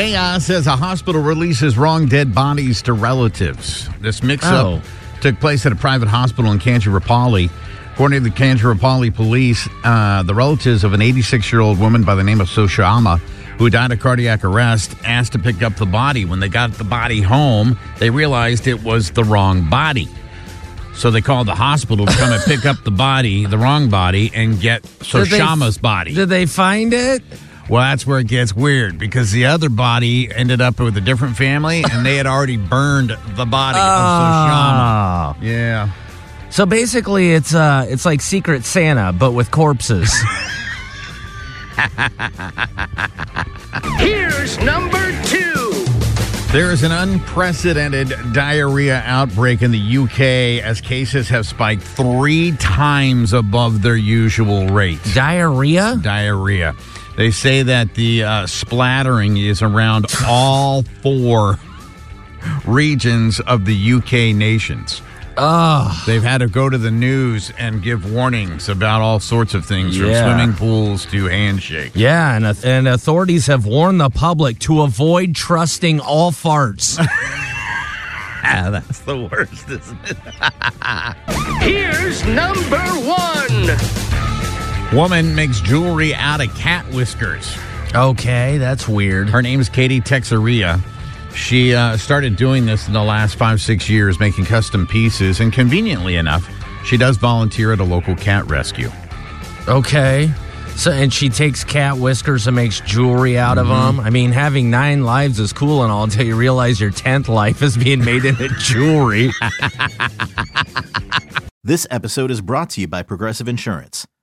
Chaos as a hospital releases wrong dead bodies to relatives. This mix up Oh. took place at a private hospital in Kancharapalli. According to the Kancharapalli police, uh, the relatives of an 86 year old woman by the name of Soshama, who died of cardiac arrest, asked to pick up the body. When they got the body home, they realized it was the wrong body. So they called the hospital to come and pick up the body, the wrong body, and get Soshama's body. Did they find it? Well, that's where it gets weird because the other body ended up with a different family and they had already burned the body of Oh. Soshama. Yeah. So basically, it's uh, it's like Secret Santa, but with corpses. Here's number two. There is an unprecedented diarrhea outbreak in the UK as cases have spiked three times above their usual rate. Diarrhea? diarrhea. They say that the uh, splattering is around all four regions of the UK nations. Ugh. They've had to go to the news and give warnings about all sorts of things from swimming pools to handshakes. Yeah, and, and authorities have warned the public to avoid trusting all farts. Ah, that's the worst, isn't it? Here's number one. Woman makes jewelry out of cat whiskers. okay, that's weird. Her name is Katie Texeria. She uh, started doing this in the last five, six years, making custom pieces. And conveniently enough, she does volunteer at a local cat rescue. Okay. So, and she takes cat whiskers and makes jewelry out of Mm-hmm. them. I mean, having nine lives is cool and all until you realize your tenth life is being made into jewelry. This episode is brought to you by Progressive Insurance.